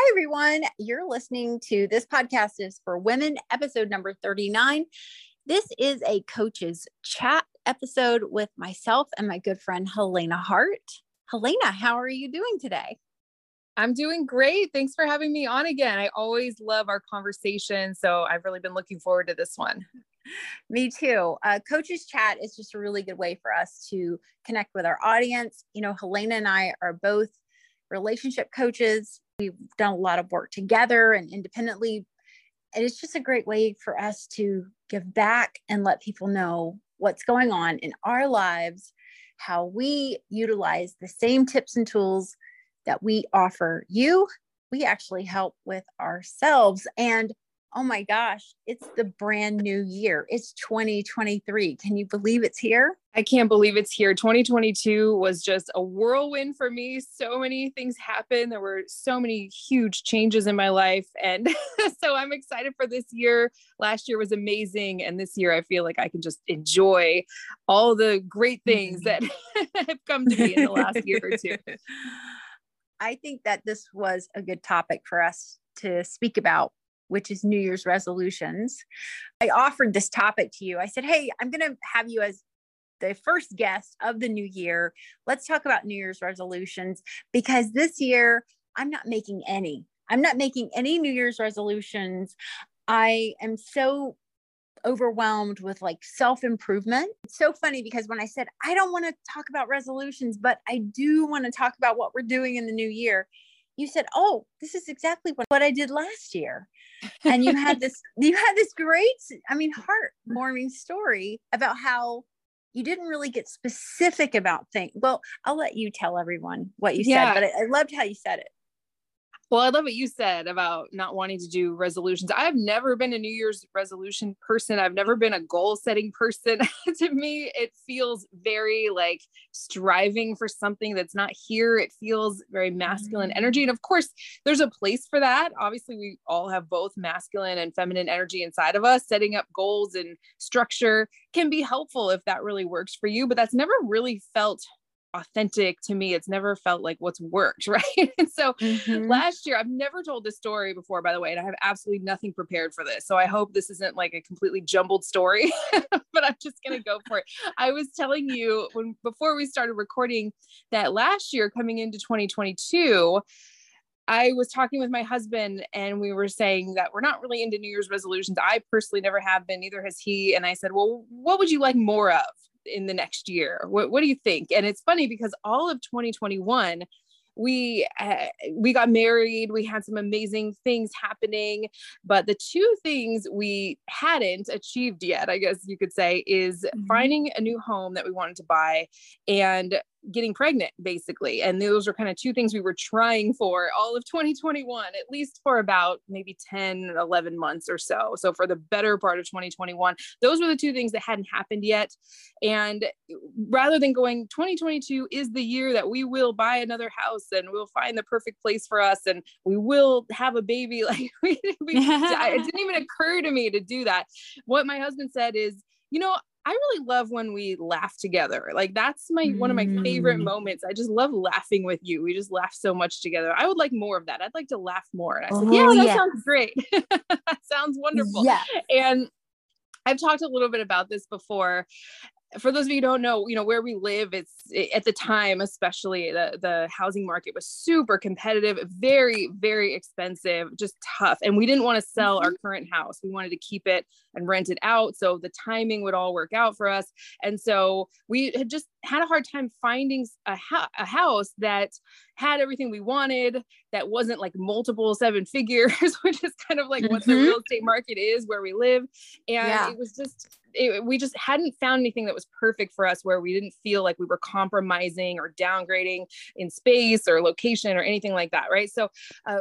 Hi, everyone. You're listening to this podcast is for women, episode number 39. This is a coach's chat episode with myself and my good friend, Helena Hart. Helena, how are you doing today? I'm doing great. Thanks for having me on again. I always love our conversation. So I've really been looking forward to this one. Me too. Uh, Coaches Chat is just a really good way for us to connect with our audience. You know, Helena and I are both relationship coaches. We've done a lot of work together and independently. And it's just a great way for us to give back and let people know what's going on in our lives, how we utilize the same tips and tools that we offer you. We actually help with ourselves. And oh my gosh, it's the brand new year. It's 2023. Can you believe it's here? I can't believe it's here. 2022 was just a whirlwind for me. So many things happened. There were so many huge changes in my life. And so I'm excited for this year. Last year was amazing. And this year I feel like I can just enjoy all the great things that have come to me in the last year or two. I think that this was a good topic for us to speak about which is New Year's resolutions. I offered this topic to you. I said, Hey, I'm going to have you as the first guest of the new year. Let's talk about New Year's resolutions because this year I'm not making any. I'm not making any New Year's resolutions. I am so overwhelmed with like self improvement. It's so funny because when I said, I don't want to talk about resolutions, but I do want to talk about what we're doing in the new year, you said, Oh, this is exactly what, I did last year and you had this you had this great i mean heartwarming story about how you didn't really get specific about things well i'll let you tell everyone what you yeah. said but I, I loved how you said it well, I love what you said about not wanting to do resolutions. I've never been a New Year's resolution person. I've never been a goal setting person. to me, it feels very like striving for something that's not here. It feels very masculine mm-hmm. energy. And of course, there's a place for that. Obviously, we all have both masculine and feminine energy inside of us. Setting up goals and structure can be helpful if that really works for you, but that's never really felt authentic to me. It's never felt like what's worked, right? and so mm-hmm. last year, I've never told this story before, by the way, and I have absolutely nothing prepared for this. So I hope this isn't like a completely jumbled story, but I'm just gonna go for it. I was telling you when before we started recording that last year coming into 2022. I was talking with my husband and we were saying that we're not really into New Year's resolutions. I personally never have been, neither has he. And I said, Well, what would you like more of? In the next year? What, what do you think? And it's funny because all of 2021, we uh, we got married we had some amazing things happening but the two things we hadn't achieved yet i guess you could say is mm-hmm. finding a new home that we wanted to buy and getting pregnant basically. And those were kind of two things we were trying for all of 2021 at least for about maybe 10 11 months or so. So for the better part of 2021 those were the two things that hadn't happened yet. And rather than going 2022 is the year that we will buy another house and we'll find the perfect place for us and we will have a baby. Like we, we, it didn't even occur to me to do that. What my husband said is you know I really love when we laugh together. Like that's my mm. one of my favorite mm. moments. I just love laughing with you. We just laugh so much together. I would like more of that. I'd like to laugh more. And I said, oh, Yeah, that yes. sounds great. that sounds wonderful. Yeah. And I've talked a little bit about this before for those of you who don't know, you know, where we live, it's it, at the time, especially the, the housing market was super competitive, very, very expensive, just tough. And we didn't want to sell our mm-hmm. current house. We wanted to keep it and rent it out. So the timing would all work out for us. And so we had just had a hard time finding a, ha- a house that had everything we wanted, that wasn't like multiple seven figures, which is kind of like mm-hmm. what the mm-hmm. real estate market is where we live. And yeah. it was just it, we just hadn't found anything that was perfect for us where we didn't feel like we were compromising or downgrading in space or location or anything like that right so uh,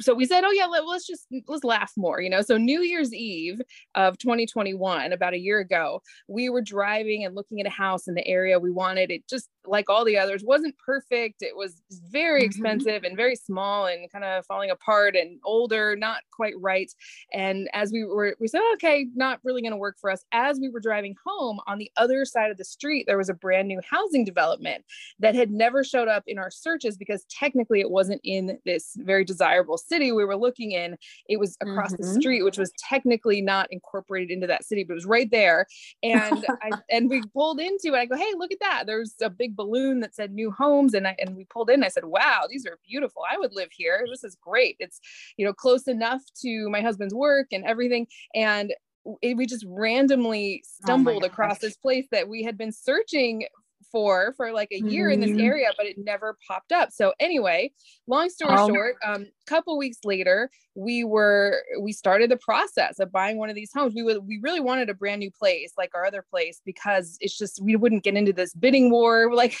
so we said, oh yeah, let, us just let's laugh more, you know. So New Year's Eve of 2021, about a year ago, we were driving and looking at a house in the area we wanted. It just like all the others wasn't perfect. It was very mm-hmm. expensive and very small and kind of falling apart and older, not quite right. And as we were, we said, okay, not really going to work for us. As we were driving home on the other side of the street, there was a brand new housing development that had never showed up in our searches because technically it wasn't in this very desirable city we were looking in. It was across mm-hmm. the street, which was technically not incorporated into that city, but it was right there. And I and we pulled into it. I go, hey, look at that. There's a big balloon that said new homes. And I and we pulled in. I said, wow, these are beautiful. I would live here. This is great. It's you know close enough to my husband's work and everything. And it, we just randomly oh stumbled oh across this place that we had been searching for for like a year mm-hmm. in this mm-hmm. area, but it never popped up. So anyway, long story oh. short, um, a couple weeks later, we were we started the process of buying one of these homes. We would we really wanted a brand new place like our other place because it's just we wouldn't get into this bidding war like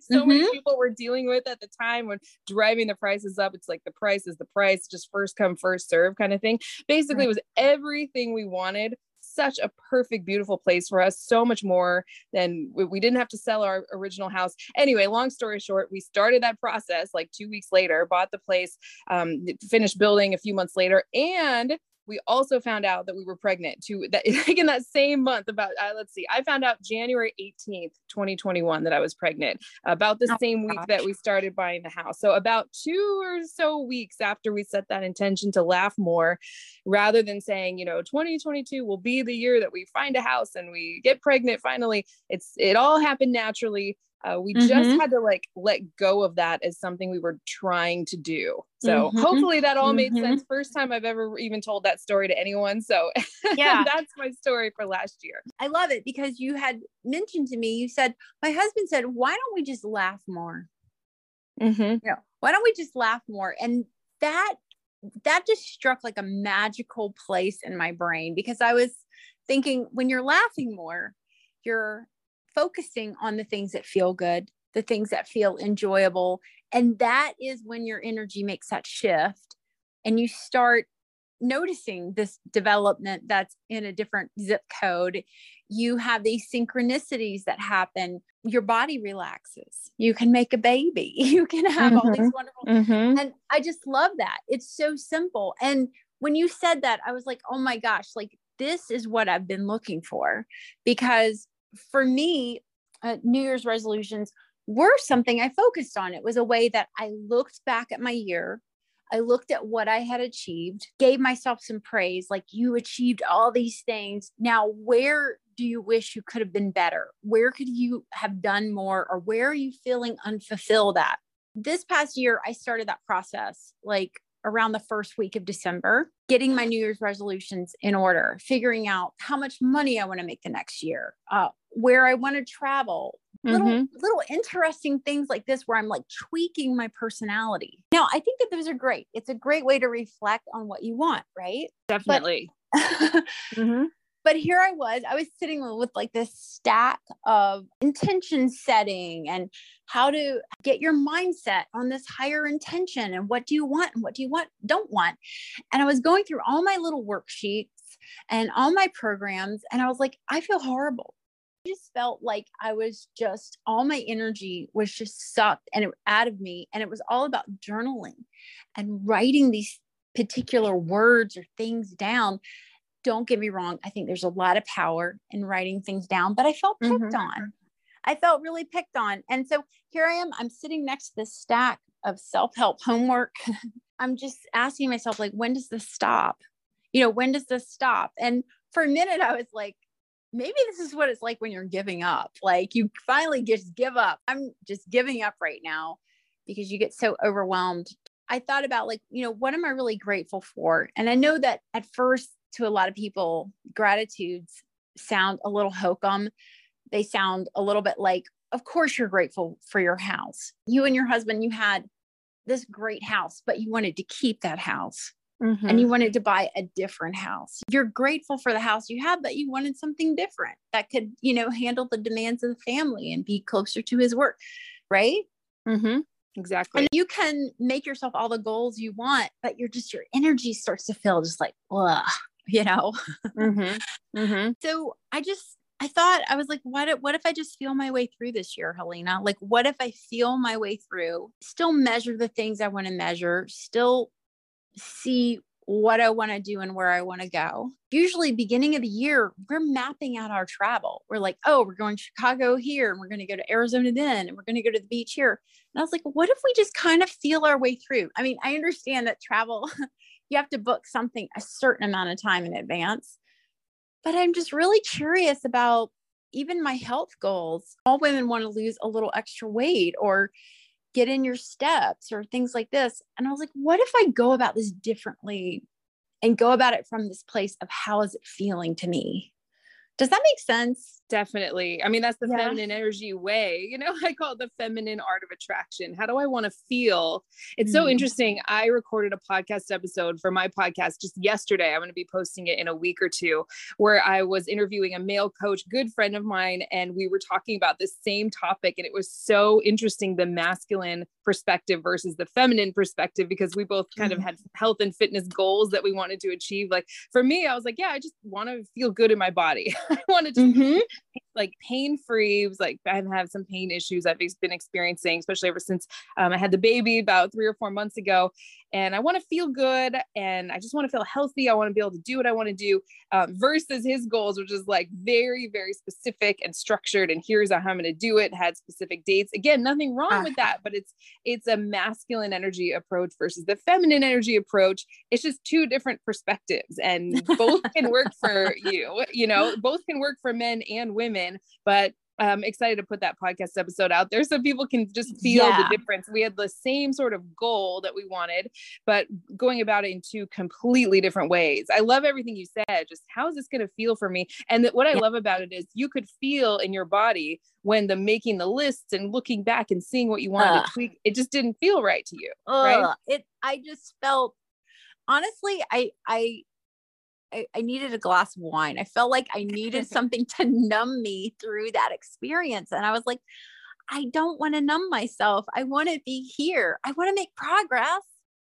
so mm-hmm. many people were dealing with at the time when driving the prices up. It's like the price is the price, just first come first serve kind of thing. Basically, it was everything we wanted such a perfect, beautiful place for us. So much more than we, we didn't have to sell our original house. Anyway, long story short, we started that process like two weeks later, bought the place, um, finished building a few months later, and we also found out that we were pregnant to that like in that same month about uh, let's see i found out january 18th 2021 that i was pregnant about the oh, same week that we started buying the house. So about two or so weeks after we set that intention to laugh more rather than saying you know 2022 will be the year that we find a house and we get pregnant finally it's it all happened naturally uh, we mm-hmm. just had to like let go of that as something we were trying to do. So mm-hmm. hopefully that all made mm-hmm. sense. First time I've ever even told that story to anyone. So yeah, that's my story for last year. I love it because you had mentioned to me, you said, my husband said, why don't we just laugh more? Mm-hmm. Yeah. Why don't we just laugh more? And that, that just struck like a magical place in my brain because I was thinking when you're laughing more, you're focusing on the things that feel good, the things that feel enjoyable. And that is when your energy makes that shift and you start noticing this development that's in a different zip code. You have these synchronicities that happen. Your body relaxes. You can make a baby. You can have mm-hmm. all these mm-hmm. wonderful. Mm-hmm. And I just love that. It's so simple. And when you said that, I was like, oh my gosh, like this is what I've been looking for because for me, uh, New Year's resolutions were something I focused on. It was a way that I looked back at my year. I looked at what I had achieved, gave myself some praise, like you achieved all these things. Now, where do you wish you could have been better? Where could you have done more? Or where are you feeling unfulfilled at? This past year, I started that process like around the first week of December, getting my New Year's resolutions in order, figuring out how much money I want to make the next year, uh, where I want to travel, little mm-hmm. little interesting things like this where I'm like tweaking my personality. Now, I think that those are great. It's a great way to reflect on what you want, right? Definitely. But, mm-hmm but here I was, I was sitting with like this stack of intention setting and how to get your mindset on this higher intention and what do you want and what do you want, don't want. And I was going through all my little worksheets and all my programs, and I was like, I feel horrible. I just felt like I was just all my energy was just sucked and it out of me. And it was all about journaling and writing these particular words or things down don't get me wrong. I think there's a lot of power in writing things down, but I felt picked mm-hmm. on. I felt really picked on. And so here I am. I'm sitting next to this stack of self help homework. I'm just asking myself, like, when does this stop? You know, when does this stop? And for a minute, I was like, maybe this is what it's like when you're giving up. Like, you finally just give up. I'm just giving up right now because you get so overwhelmed. I thought about, like, you know, what am I really grateful for? And I know that at first to a lot of people, gratitudes sound a little hokum. They sound a little bit like, of course, you're grateful for your house. You and your husband, you had this great house, but you wanted to keep that house. Mm-hmm. And you wanted to buy a different house. You're grateful for the house you have, but you wanted something different that could, you know, handle the demands of the family and be closer to his work. Right. Mm-hmm. Exactly. And you can make yourself all the goals you want, but you're just, your energy starts to feel just like, ugh, you know? Mm-hmm. Mm-hmm. So I just, I thought, I was like, what if, what if I just feel my way through this year, Helena? Like, what if I feel my way through, still measure the things I want to measure, still see what I want to do and where I want to go. Usually, beginning of the year, we're mapping out our travel. We're like, oh, we're going to Chicago here, and we're going to go to Arizona then, and we're going to go to the beach here. And I was like, what if we just kind of feel our way through? I mean, I understand that travel, you have to book something a certain amount of time in advance, but I'm just really curious about even my health goals. All women want to lose a little extra weight or get in your steps or things like this. And I was like, what if I go about this differently and go about it from this place of how is it feeling to me? Does that make sense? Definitely. I mean, that's the Yeah. feminine energy way. You know, I call it the feminine art of attraction. How do I want to feel? It's so Mhm. interesting. I recorded a podcast episode for my podcast just yesterday. I'm going to be posting it in a week or two, where I was interviewing a male coach, good friend of mine, and we were talking about this same topic. And it was so interesting the masculine perspective versus the feminine perspective, because we both kind of Mhm. had health and fitness goals that we wanted to achieve. Like for me, I was like, yeah, I just want to feel good in my body. I wanted to Mhm. like pain free. It was like I have some pain issues I've been experiencing, especially ever since um, I had the baby about three or four months ago. And I want to feel good and I just want to feel healthy. I want to be able to do what I want to do um, versus his goals, which is like very, very specific and structured. And here's how I'm going to do it. Had specific dates. Again, nothing wrong Ah. with that, but it's it's a masculine energy approach versus the feminine energy approach. It's just two different perspectives, and both can work for you. You know, both can work for men and women. But I'm excited to put that podcast episode out there so people can just feel Yeah. the difference. We had the same sort of goal that we wanted, but going about it in two completely different ways. I love everything you said. Just how is this going to feel for me? And that what I Yeah. love about it is you could feel in your body when the making the lists and looking back and seeing what you wanted Ugh. to tweak, it just didn't feel right to you. Right. It I just felt honestly, I I I, I needed a glass of wine. I felt like I needed something to numb me through that experience. And I was like, I don't want to numb myself. I want to be here. I want to make progress,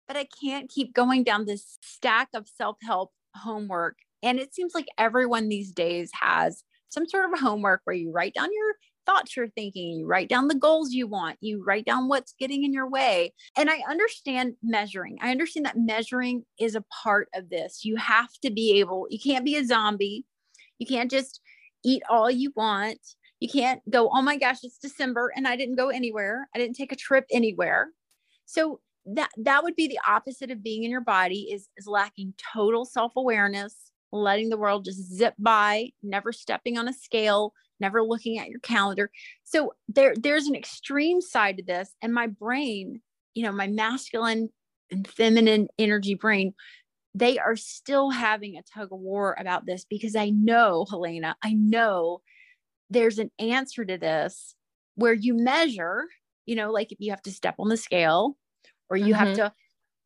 but I can't keep going down this stack of self help homework. And it seems like everyone these days has some sort of homework where you write down your thoughts you're thinking, you write down the goals you want, you write down what's getting in your way. And I understand measuring. I understand that measuring is a part of this. You have to be able, you can't be a zombie. You can't just eat all you want. You can't go, oh my gosh, it's December and I didn't go anywhere. I didn't take a trip anywhere. So that that would be the opposite of being in your body is is lacking total self-awareness, letting the world just zip by, never stepping on a scale, never looking at your calendar. So there there's an extreme side to this and my brain, you know, my masculine and feminine energy brain they are still having a tug of war about this because I know, Helena, I know there's an answer to this where you measure, you know, like if you have to step on the scale or you have Mhm. to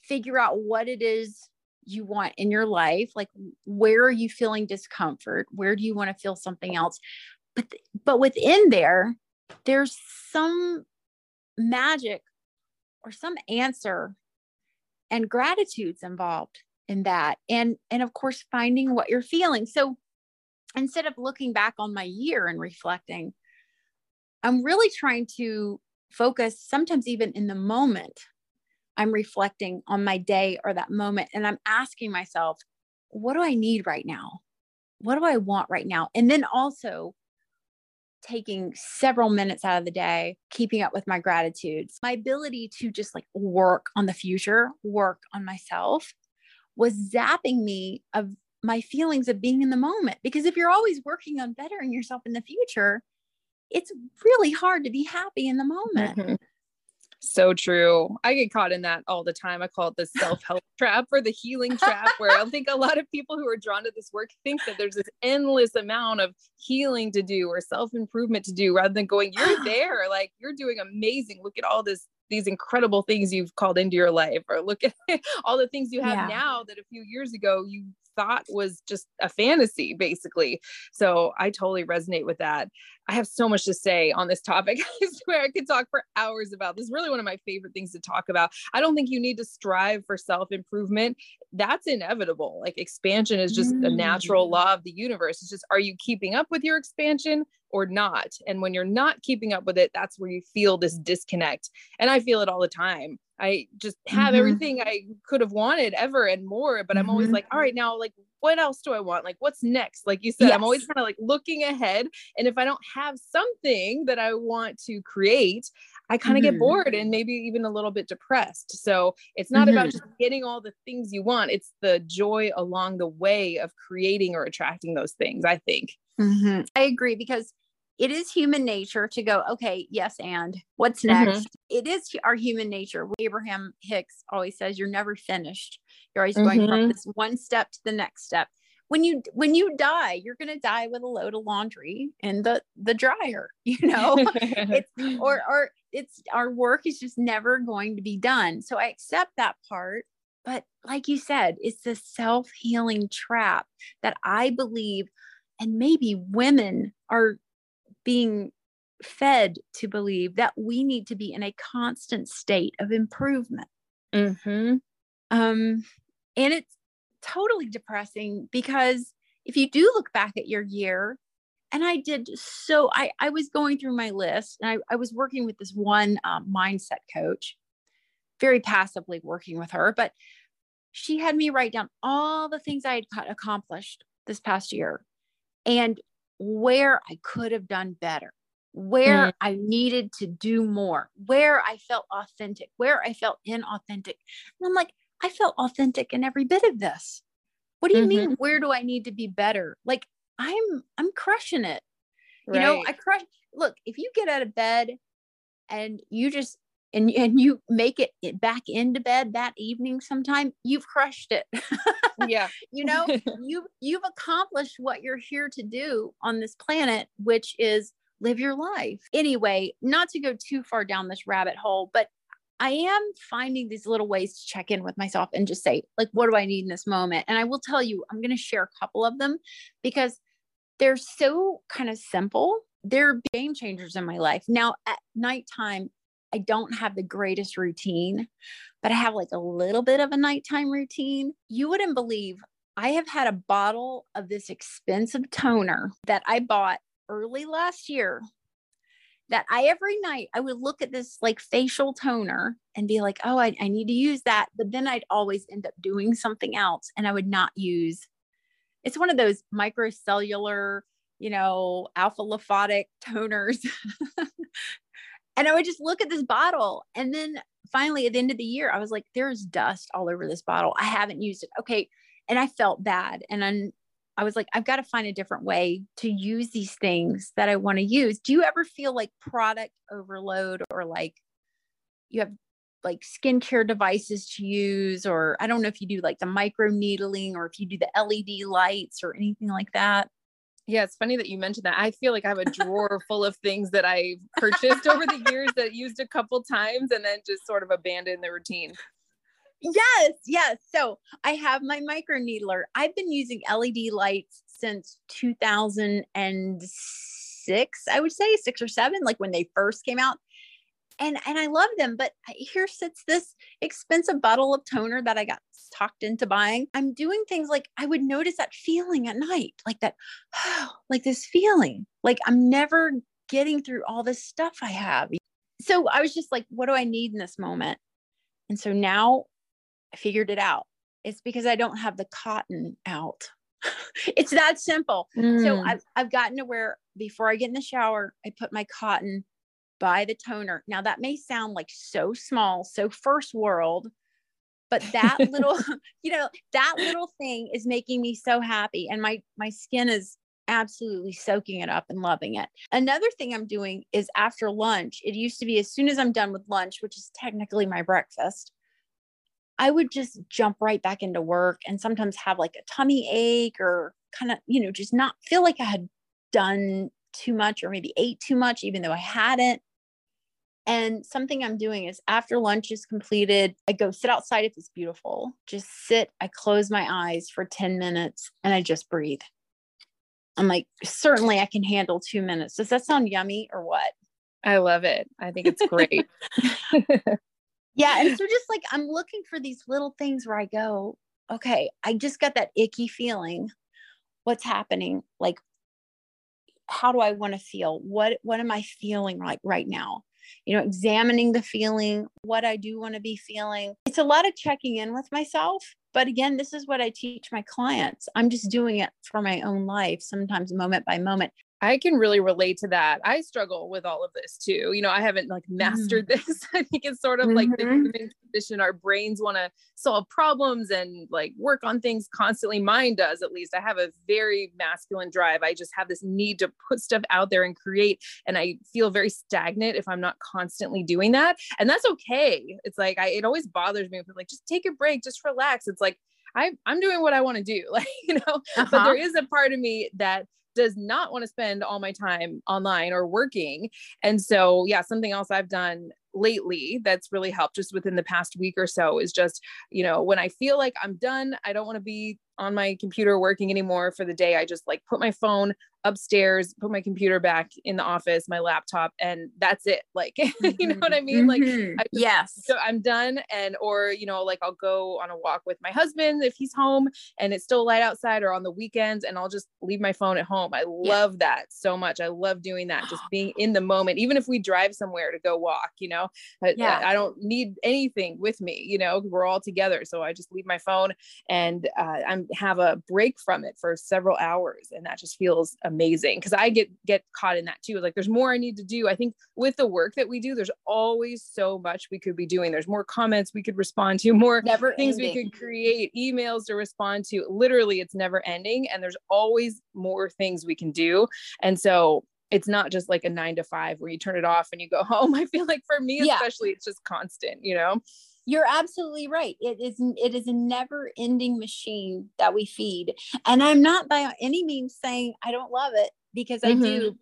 figure out what it is you want in your life, like where are you feeling discomfort? Where do you want to feel something else? But but within there, there's some magic or some answer and gratitude's involved in that and and of course finding what you're feeling so instead of looking back on my year and reflecting i'm really trying to focus sometimes even in the moment i'm reflecting on my day or that moment and i'm asking myself what do i need right now what do i want right now and then also taking several minutes out of the day, keeping up with my gratitudes, my ability to just like work on the future, work on myself was zapping me of my feelings of being in the moment. Because if you're always working on bettering yourself in the future, it's really hard to be happy in the moment. Mhm. So true. I get caught in that all the time. I call it the self help trap or the healing trap, where I think a lot of people who are drawn to this work think that there's this endless amount of healing to do or self improvement to do rather than going, you're there, like you're doing amazing. Look at all this these incredible things you've called into your life or look at all the things you have yeah. now that a few years ago you thought was just a fantasy basically. So i totally resonate with that. I have so much to say on this topic. I swear i could talk for hours about this. Is really one of my favorite things to talk about. I don't think you need to strive for self improvement that's inevitable. Like expansion is just mm. a natural law of the universe. It's just are you keeping up with your expansion or not? And when you're not keeping up with it that's where you feel this disconnect. And i feel it all the time I just have mm-hmm. everything I could have wanted ever and more. But I'm mm-hmm. always like, all right, now, like, what else do I want? Like, what's next? Like you said, yes. I'm always kind of like looking ahead. And if I don't have something that I want to create, I kind of mm-hmm. get bored and maybe even a little bit depressed. So it's not about mm-hmm. just getting all the things you want, it's the joy along the way of creating or attracting those things, I think. Mm-hmm. I agree because it is human nature to go, okay, yes, and what's mm-hmm. next? Mm-hmm. It is our human nature. Abraham Hicks always says, you're never finished. You're always mm-hmm. going from mm-hmm. this one step to the next step. When you when you die, you're gonna die with a load of laundry in the the dryer, you know. it's or or it's our work is just never going to be done. So I accept that part. But like you said, it's a self healing trap that I believe, and maybe women are being fed to believe that we need to be in a constant state of improvement. Mm-hmm. Um, and it's totally depressing because if you do look back at your year, and I did so, I, I was going through my list and I, I was working with this one um, mindset coach, very passively working with her, but she had me write down all the things I had accomplished this past year. And where I could have done better, where mm. I needed to do more, where I felt authentic, where I felt inauthentic. And I'm like, I felt authentic in every bit of this. What do you mm-hmm. mean? Where do I need to be better? Like I'm, I'm crushing it. Right. You know, I crush. Look, if you get out of bed and you just and and you make it back into bed that evening sometime you've crushed it yeah you know you you've accomplished what you're here to do on this planet which is live your life anyway not to go too far down this rabbit hole but I am finding these little ways to check in with myself and just say, like, what do I need in this moment? And I will tell you, I'm going to share a couple of them because they're so kind of simple. They're game changers in my life. Now, at nighttime, I don't have the greatest routine, but I have like a little bit of a nighttime routine. You wouldn't believe I have had a bottle of this expensive toner that I bought early last year that I every night I would look at this like facial toner and be like, oh, I, I need to use that. But then I'd always end up doing something else and I would not use it's one of those microcellular, you know, alpha lipotic toners And I would just look at this bottle. And then finally, at the end of the year, I was like, there's dust all over this bottle. I haven't used it. Okay. And I felt bad. And then I was like, I've got to find a different way to use these things that I want to use. Do you ever feel like product overload or like you have like skincare devices to use? Or I don't know if you do like the micro needling or if you do the LED lights or anything like that. Yeah, it's funny that you mentioned that. I feel like I have a drawer full of things that I purchased over the years that used a couple times and then just sort of abandoned the routine. Yes, yes. So I have my micro needler. I've been using LED lights since 2006, I would say six or seven, like when they first came out and and I love them. But here sits this expensive bottle of toner that I got talked into buying. I'm doing things like I would notice that feeling at night, like that, like this feeling, like I'm never getting through all this stuff I have. So I was just like, what do I need in this moment? And so now I figured it out. It's because I don't have the cotton out. it's that simple. Mm. So I've, I've gotten to where before I get in the shower, I put my cotton by the toner. Now, that may sound like so small, so first world, but that little, you know, that little thing is making me so happy. And my, my skin is absolutely soaking it up and loving it. Another thing I'm doing is after lunch, it used to be as soon as I'm done with lunch, which is technically my breakfast, I would just jump right back into work and sometimes have like a tummy ache or kind of, you know, just not feel like I had done too much or maybe ate too much, even though I hadn't. And something I'm doing is after lunch is completed, I go sit outside if it's beautiful. Just sit, I close my eyes for 10 minutes and I just breathe. I'm like, certainly I can handle two minutes. Does that sound yummy or what? I love it. I think it's great. yeah. And so just like I'm looking for these little things where I go, okay, I just got that icky feeling. What's happening? Like, how do I want to feel? What what am I feeling like right now? You know, examining the feeling, what I do want to be feeling. It's a lot of checking in with myself. But again, this is what I teach my clients. I'm just doing it for my own life, sometimes moment by moment. I can really relate to that. I struggle with all of this too. You know, I haven't like mastered mm. this. I think it's sort of mm-hmm. like the mm-hmm. human condition. Our brains want to solve problems and like work on things constantly. Mine does, at least. I have a very masculine drive. I just have this need to put stuff out there and create. And I feel very stagnant if I'm not constantly doing that. And that's okay. It's like, I, it always bothers me. But Like, just take a break, just relax. It's like, I, I'm doing what I want to do. Like, you know, uh-huh. but there is a part of me that does not want to spend all my time online or working. And so, yeah, something else I've done lately that's really helped just within the past week or so is just, you know, when I feel like I'm done, I don't want to be on my computer working anymore for the day. I just like put my phone upstairs, put my computer back in the office, my laptop, and that's it. Like, mm-hmm. you know what I mean? Mm-hmm. Like, just, yes, so I'm done. And, or, you know, like I'll go on a walk with my husband if he's home and it's still light outside or on the weekends, and I'll just leave my phone at home. I love yeah. that so much. I love doing that, just being in the moment, even if we drive somewhere to go walk, you know, yeah. I, I don't need anything with me, you know, we're all together. So I just leave my phone and uh, I'm have a break from it for several hours. And that just feels amazing because I get get caught in that too. Like there's more I need to do. I think with the work that we do, there's always so much we could be doing. There's more comments we could respond to, more never things ending. we could create, emails to respond to. Literally, it's never ending. And there's always more things we can do. And so it's not just like a nine to five where you turn it off and you go home. I feel like for me, especially, it's just constant, you know? You're absolutely right. It is it is a never ending machine that we feed. And I'm not by any means saying I don't love it because I mm-hmm. do.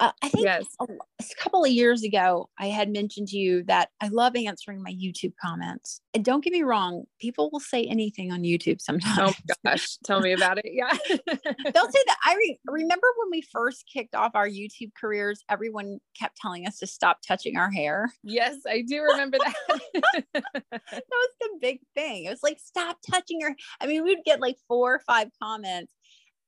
Uh, I think yes. a, a, couple of years ago, I had mentioned to you that I love answering my YouTube comments. And don't get me wrong, people will say anything on YouTube sometimes. Oh gosh, tell me about it. Yeah. They'll say that. I re- remember when we first kicked off our YouTube careers, everyone kept telling us to stop touching our hair. Yes, I do remember that. that was the big thing. It was like, stop touching your. I mean, we'd get like four or five comments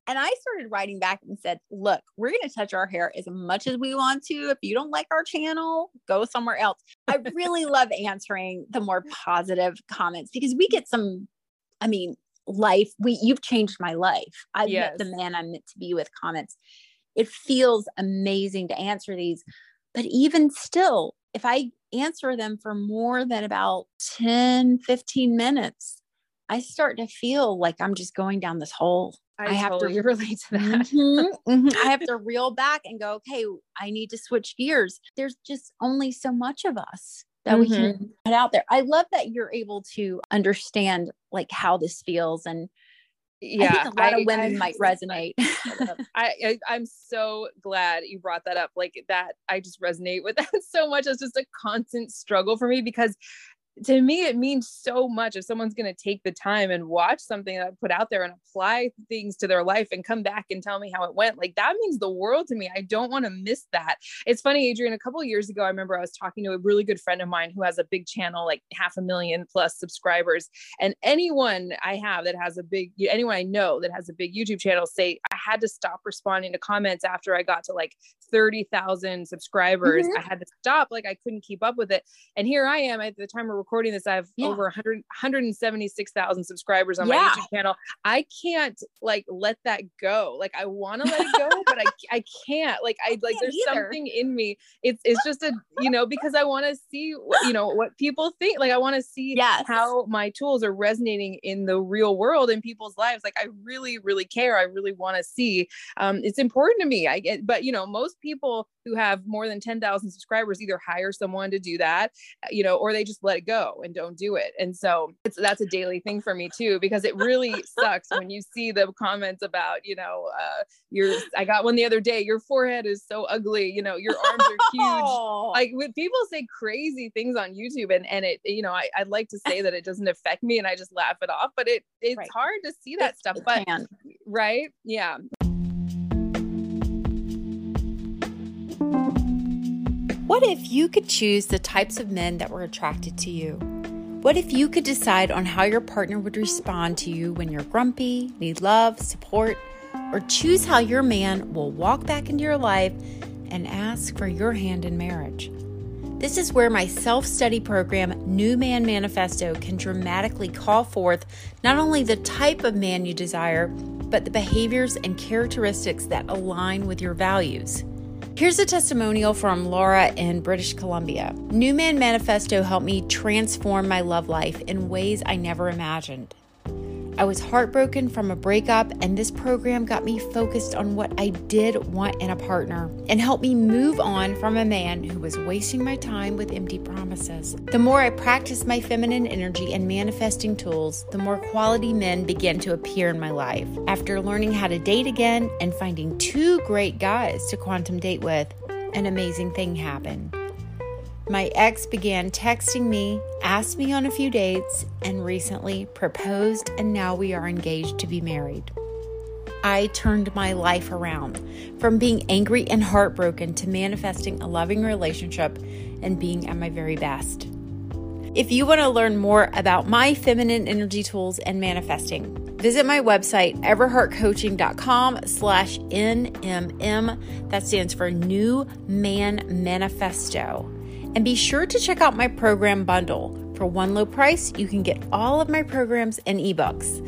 and I started writing back and said, look, we're going to touch our hair as much as we want to. If you don't like our channel, go somewhere else. I really love answering the more positive comments because we get some, I mean, life, we you've changed my life. I've yes. met the man I'm meant to be with comments. It feels amazing to answer these. But even still, if I answer them for more than about 10, 15 minutes, I start to feel like I'm just going down this hole. I, I have totally to relate to that. Mm-hmm, mm-hmm. I have to reel back and go, okay, I need to switch gears. There's just only so much of us that mm-hmm. we can put out there. I love that you're able to understand like how this feels and yeah, a lot I, of women I, might resonate. I, I am so glad you brought that up. Like that, I just resonate with that so much. It's just a constant struggle for me because to me it means so much if someone's going to take the time and watch something that I put out there and apply things to their life and come back and tell me how it went. Like that means the world to me. I don't want to miss that. It's funny Adrienne a couple years ago i remember i was talking to a really good friend of mine who has a big channel like half a million plus subscribers and anyone i have that has a big anyone i know that has a big youtube channel say i had to stop responding to comments after i got to like 30,000 subscribers. Mm-hmm. i had to stop like i couldn't keep up with it. And here i am at the time we're recording this, I have yeah. over 100, 176,000 subscribers on yeah. my YouTube channel. I can't like let that go. Like I want to let it go, but I, I can't. Like I, I like there's either. something in me. It's it's just a you know because I want to see you know what people think. Like I want to see yes. how my tools are resonating in the real world in people's lives. Like I really really care. I really want to see. Um, it's important to me. I get, but you know most people who have more than 10,000 subscribers either hire someone to do that, uh, you know, or they just let it go and don't do it. And so it's that's a daily thing for me too, because it really sucks when you see the comments about, you know, uh, your, I got one the other day, your forehead is so ugly, you know, your arms are huge. like when people say crazy things on YouTube and, and it, you know, I, I'd like to say that it doesn't affect me and I just laugh it off, but it, it's right. hard to see that it, stuff, but can. right. Yeah. What if you could choose the types of men that were attracted to you? What if you could decide on how your partner would respond to you when you're grumpy, need love, support, or choose how your man will walk back into your life and ask for your hand in marriage? This is where my self study program, New Man Manifesto, can dramatically call forth not only the type of man you desire, but the behaviors and characteristics that align with your values. Here's a testimonial from Laura in British Columbia. New Man Manifesto helped me transform my love life in ways I never imagined. I was heartbroken from a breakup, and this program got me focused on what I did want in a partner and helped me move on from a man who was wasting my time with empty promises. The more I practiced my feminine energy and manifesting tools, the more quality men began to appear in my life. After learning how to date again and finding two great guys to quantum date with, an amazing thing happened. My ex began texting me, asked me on a few dates, and recently proposed, and now we are engaged to be married. I turned my life around from being angry and heartbroken to manifesting a loving relationship and being at my very best. If you want to learn more about my feminine energy tools and manifesting, visit my website, everheartcoaching.com slash NMM. That stands for New Man Manifesto. And be sure to check out my program bundle. For one low price, you can get all of my programs and ebooks.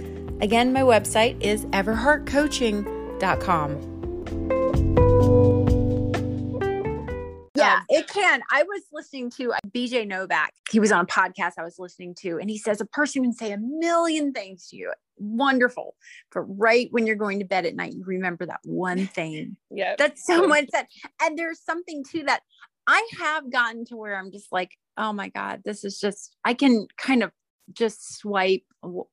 Again, my website is everheartcoaching.com. Yeah, um, it can. I was listening to uh, BJ Novak. He was on a podcast I was listening to, and he says a person can say a million things to you. Wonderful. But right when you're going to bed at night, you remember that one thing. yeah. That someone said. And there's something to that. I have gotten to where I'm just like, oh my God, this is just, I can kind of just swipe.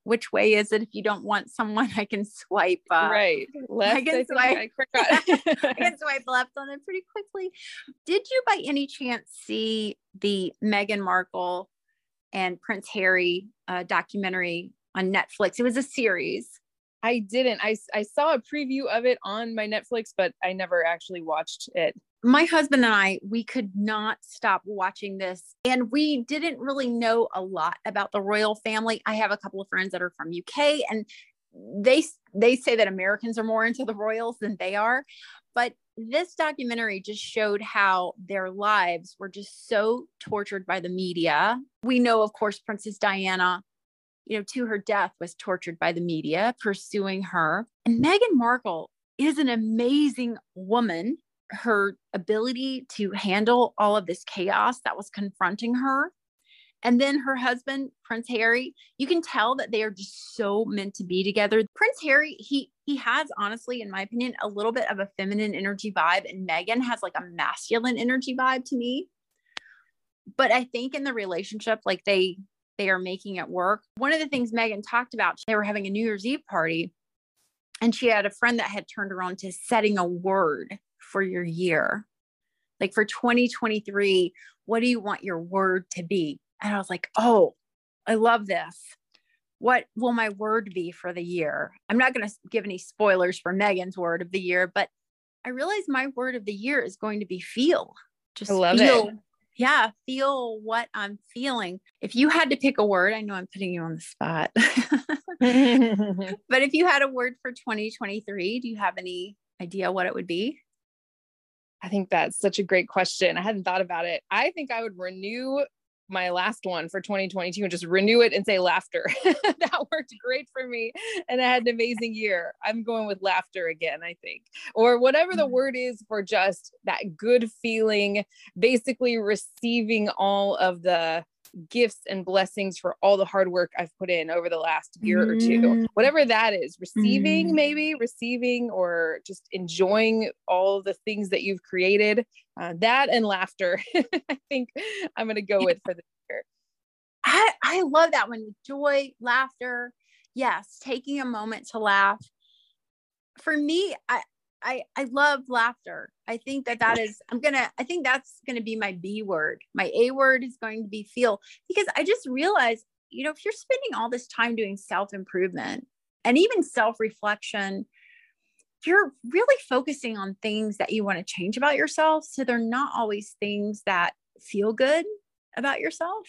Which way is it? If you don't want someone, I can swipe. Uh, right. Left. I can, I swipe, I, I can swipe left on it pretty quickly. Did you by any chance see the Meghan Markle and Prince Harry uh, documentary on Netflix? It was a series. I didn't. I, I saw a preview of it on my Netflix, but I never actually watched it my husband and I, we could not stop watching this. And we didn't really know a lot about the royal family. I have a couple of friends that are from UK and they they say that Americans are more into the royals than they are. But this documentary just showed how their lives were just so tortured by the media. We know, of course, Princess Diana, you know, to her death was tortured by the media pursuing her. And Meghan Markle is an amazing woman her ability to handle all of this chaos that was confronting her. And then her husband, Prince Harry, you can tell that they are just so meant to be together. Prince Harry, he he has honestly, in my opinion, a little bit of a feminine energy vibe, and Meghan has like a masculine energy vibe to me. But I think in the relationship, like they they are making it work. One of the things Meghan talked about, they were having a New Year's Eve party, and she had a friend that had turned around to setting a word for your year? Like for 2023, what do you want your word to be? And I was like, oh, I love this. What will my word be for the year? I'm not going to give any spoilers for Meghan's word of the year, but I realize my word of the year is going to be feel. Just I love feel, it. Yeah, feel what I'm feeling. If you had to pick a word, I know I'm putting you on the spot. but if you had a word for 2023, do you have any idea what it would be? I think that's such a great question. I hadn't thought about it. I think I would renew my last one for 2022 and just renew it and say laughter. that worked great for me. And I had an amazing year. I'm going with laughter again, I think, or whatever the mm-hmm. word is for just that good feeling, basically receiving all of the gifts and blessings for all the hard work I've put in over the last year mm. or two. Mm. Whatever that is, receiving mm. maybe, receiving or just enjoying all the things that you've created. Uh, that and laughter, I think I'm going to go with for the year. I, I love that one. Joy, laughter. Yes, taking a moment to laugh. For me, I, I I love laughter. I think that that is I'm gonna I think that's gonna be my B word. My A word is going to be feel because I just realized you know if you're spending all this time doing self improvement and even self reflection, you're really focusing on things that you want to change about yourself. So they're not always things that feel good about yourself.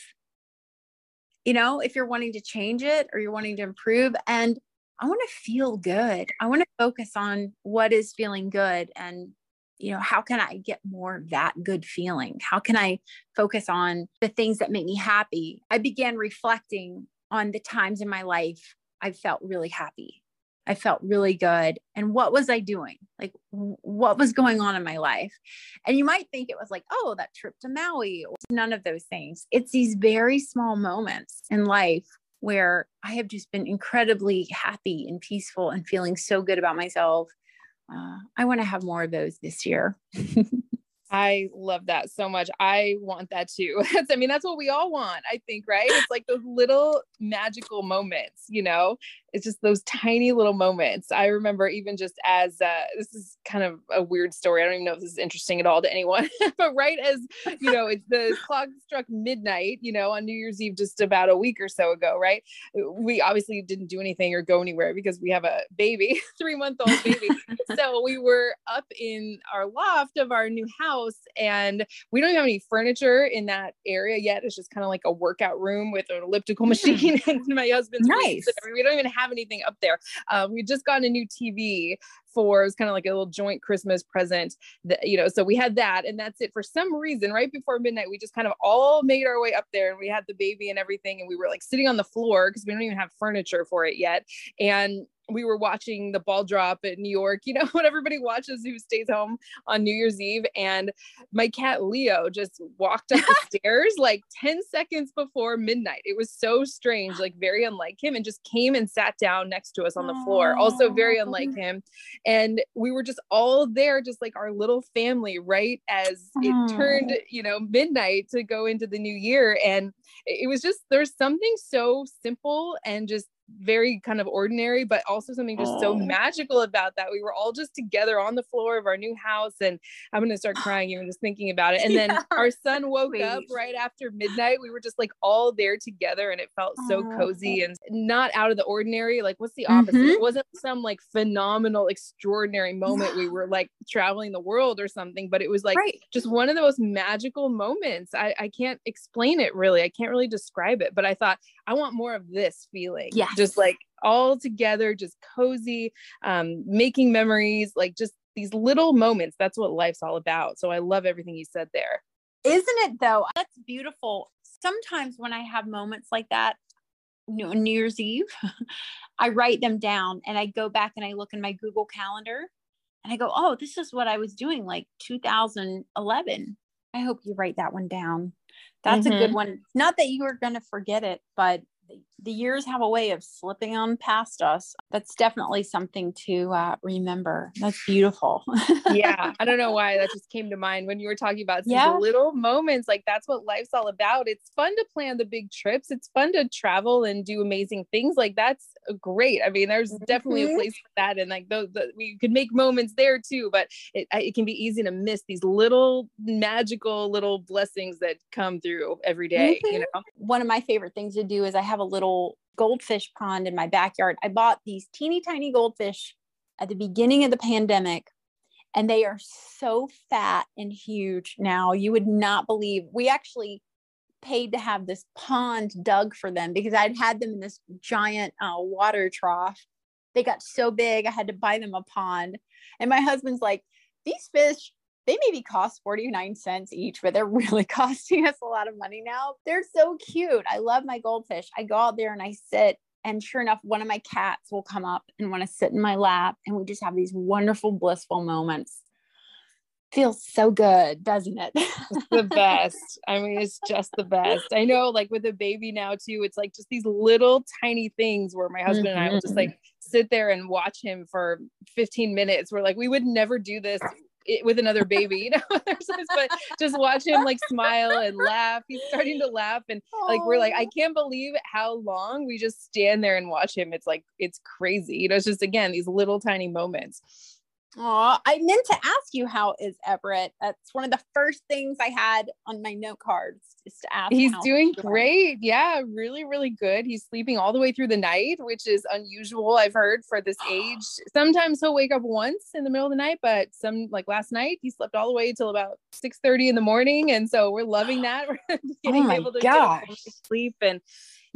You know, if you're wanting to change it or you're wanting to improve, and I want to feel good. I want to focus on what is feeling good and you know how can i get more of that good feeling? How can i focus on the things that make me happy? I began reflecting on the times in my life i felt really happy. I felt really good. And what was i doing? Like what was going on in my life? And you might think it was like oh that trip to maui none of those things. It's these very small moments in life where I have just been incredibly happy and peaceful and feeling so good about myself. Uh, I want to have more of those this year. I love that so much. I want that too. That's, I mean, that's what we all want, I think, right? It's like those little magical moments, you know? It's just those tiny little moments. I remember even just as uh, this is kind of a weird story. I don't even know if this is interesting at all to anyone, but right as, you know, it's the clock struck midnight, you know, on New Year's Eve, just about a week or so ago, right? We obviously didn't do anything or go anywhere because we have a baby, three month old baby. so we were up in our loft of our new house and we don't have any furniture in that area yet. It's just kind of like a workout room with an elliptical machine and my husband's nice. We don't even have anything up there. Um, we just got a new TV for it was kind of like a little joint Christmas present that you know so we had that and that's it for some reason right before midnight we just kind of all made our way up there and we had the baby and everything and we were like sitting on the floor because we don't even have furniture for it yet and we were watching the ball drop at New York, you know, what everybody watches who stays home on New Year's Eve. And my cat Leo just walked up the stairs like 10 seconds before midnight. It was so strange, like very unlike him, and just came and sat down next to us on the floor. Also, very unlike him. And we were just all there, just like our little family, right as it turned, you know, midnight to go into the new year. And it was just, there's something so simple and just very kind of ordinary, but also something just so magical about that. We were all just together on the floor of our new house, and I'm gonna start crying even just thinking about it. And then yeah. our son woke Sweet. up right after midnight. We were just like all there together, and it felt so cozy and not out of the ordinary. Like, what's the opposite? Mm-hmm. It wasn't some like phenomenal, extraordinary moment. we were like traveling the world or something, but it was like right. just one of the most magical moments. I, I can't explain it really. I can't really describe it, but I thought I want more of this feeling. Yeah just like all together, just cozy, um, making memories, like just these little moments. That's what life's all about. So I love everything you said there. Isn't it though? That's beautiful. Sometimes when I have moments like that, New Year's Eve, I write them down and I go back and I look in my Google Calendar and I go, oh, this is what I was doing like 2011. I hope you write that one down. That's mm-hmm. a good mm-hmm. one. Not that you are going to forget it, but the years have a way of slipping on past us. That's definitely something to uh, remember. That's beautiful. yeah. I don't know why that just came to mind when you were talking about yeah. little moments. Like that's what life's all about. It's fun to plan the big trips. It's fun to travel and do amazing things. Like that's great. I mean, there's definitely mm-hmm. a place for that. And like those, the, we could make moments there too, but it, it can be easy to miss these little magical little blessings that come through every day, mm-hmm. you know? One of my favorite things to do is I have a little little goldfish pond in my backyard. I bought these teeny tiny goldfish at the beginning of the pandemic and they are so fat and huge now. You would not believe. We actually paid to have this pond dug for them because I'd had them in this giant uh, water trough. They got so big, I had to buy them a pond. And my husband's like, these fish they maybe cost 49 cents each, but they're really costing us a lot of money now. They're so cute. I love my goldfish. I go out there and I sit, and sure enough, one of my cats will come up and want to sit in my lap, and we just have these wonderful, blissful moments. feels so good, doesn't it? it's the best. I mean, it's just the best. I know, like with a baby now, too, it's like just these little tiny things where my husband mm-hmm. and I will just mm-hmm. like sit there and watch him for 15 minutes. We're like, we would never do this with another baby, you know, but just watch him like smile and laugh. He's starting to laugh. And like, we're like, I can't believe how long we just stand there and watch him. It's like, it's crazy. You know, it's just, again, these little tiny moments. Oh, I meant to ask you how is Everett. That's one of the first things I had on my note cards just to ask. He's doing great. Yeah, really, really good. He's sleeping all the way through the night, which is unusual. I've heard for this age. Sometimes he'll wake up once in the middle of the night, but some like last night he slept all the way till about six thirty in the morning, and so we're loving that. We're oh getting oh able to gosh. sleep and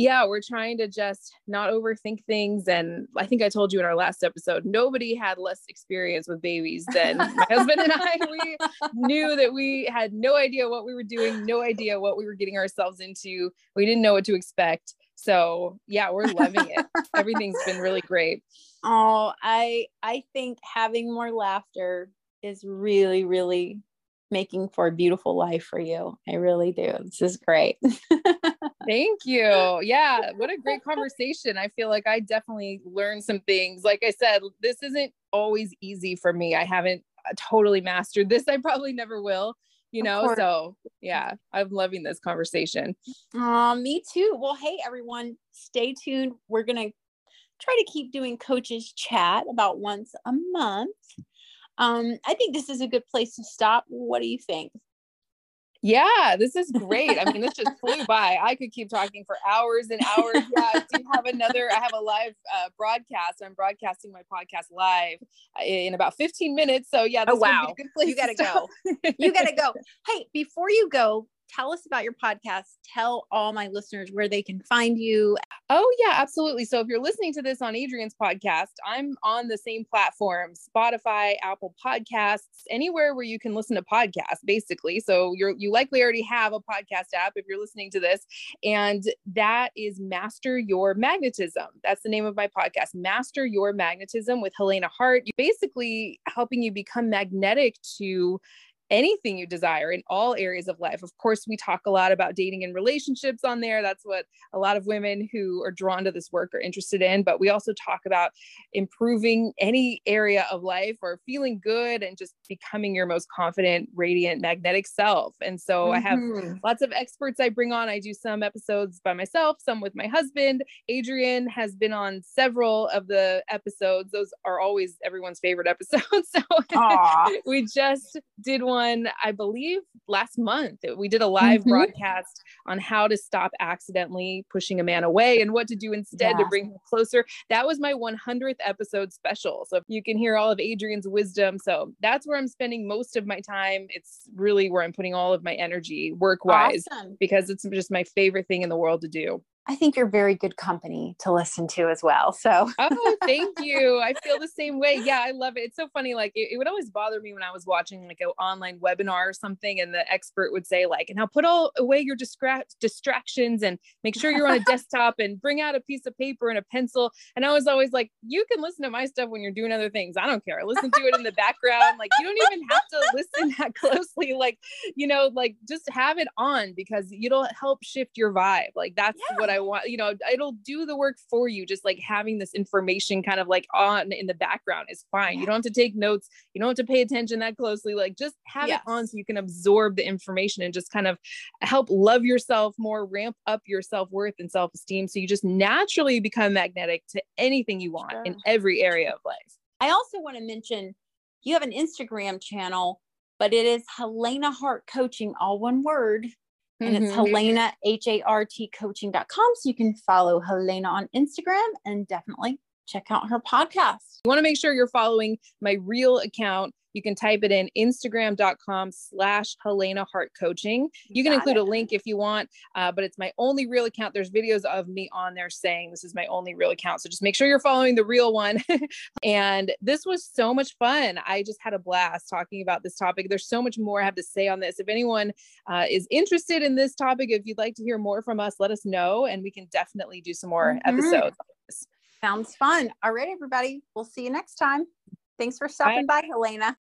yeah, we're trying to just not overthink things. And I think I told you in our last episode, nobody had less experience with babies than my husband and I. We knew that we had no idea what we were doing, no idea what we were getting ourselves into. We didn't know what to expect. So yeah, we're loving it. Everything's been really great. Oh, I I think having more laughter is really, really making for a beautiful life for you. I really do. This is great. Thank you. Yeah, what a great conversation. I feel like I definitely learned some things. Like I said, this isn't always easy for me. I haven't uh, totally mastered this. I probably never will, you know. So, yeah, I'm loving this conversation. Uh, me too. Well, hey everyone, stay tuned. We're going to try to keep doing coaches chat about once a month. Um, I think this is a good place to stop. What do you think? Yeah, this is great. I mean, this just flew by. I could keep talking for hours and hours. Yeah, I do have another, I have a live uh, broadcast. I'm broadcasting my podcast live uh, in about 15 minutes. So, yeah, oh, wow. you got to go. you got to go. Hey, before you go, tell us about your podcast. Tell all my listeners where they can find you. Oh, yeah, absolutely. So if you're listening to this on Adrienne's podcast, I'm on the same platform Spotify, Apple Podcasts, anywhere where you can listen to podcasts, basically. So you're you likely already have a podcast app if you're listening to this. And that is Master Your Magnetism. That's the name of my podcast, Master Your Magnetism with Helena Hart. Basically helping you become magnetic to anything you desire in all areas of life. Of course, we talk a lot about dating and relationships on there. That's what a lot of women who are drawn to this work are interested in. But we also talk about improving any area of life or feeling good and just becoming your most confident, radiant, magnetic self. And so mm-hmm. I have mm-hmm. lots of experts I bring on. I do some episodes by myself, some with my husband. Adrienne has been on several of the episodes. Those are always everyone's favorite episodes. so we just did one one, I believe, last month. We did a live mm-hmm. broadcast on how to stop accidentally pushing a man away and what to do instead to bring him closer. That was my 100th episode special. So you can hear all of Adrienne's wisdom. So that's where I'm spending most of my time. It's really where I'm putting all of my energy work wise awesome. because it's just my favorite thing in the world to do. I think you're very good company to listen to as well. So, oh, thank you. I feel the same way. Yeah, I love it. It's so funny. Like, it, it, would always bother me when I was watching like an online webinar or something, and the expert would say, like, and now put all away your distra- distractions and make sure you're on a desktop and bring out a piece of paper and a pencil. And I was always like, you can listen to my stuff when you're doing other things. I don't care. I listen to it in the background. Like, you don't even have to listen that closely. Like, you know, like just have it on because it'll help shift your vibe. Like, that's yeah. what I want, you know, it'll do the work for you. Just like having this information kind of like on in the background is fine. You don't have to take notes. You don't have to pay attention that closely. Like just have yes. it on so you can absorb the information and just kind of help love yourself more, ramp up your self worth and self esteem. So you just naturally become magnetic to anything you want sure. in every area of life. I also want to mention you have an Instagram channel, but it is Helena Hart Coaching, all one word and mm-hmm. it's Helena, H A R T coaching.com. So you can follow Helena on Instagram and definitely check out her podcast. You want to make sure you're following my real account. You can type it in instagram.com slash helena hart coaching. You can Got include it. a link if you want uh, but it's my only real account. There's videos of me on there saying this is my only real account so just make sure you're following the real one. And this was so much fun. I just had a blast talking about this topic. There's so much more i have to say on this. If anyone uh, is interested in this topic if you'd like to hear more from us let us know and we can definitely do some more mm-hmm. episodes Sounds fun. All right, everybody. We'll see you next time. Thanks for stopping Bye. by, Helena.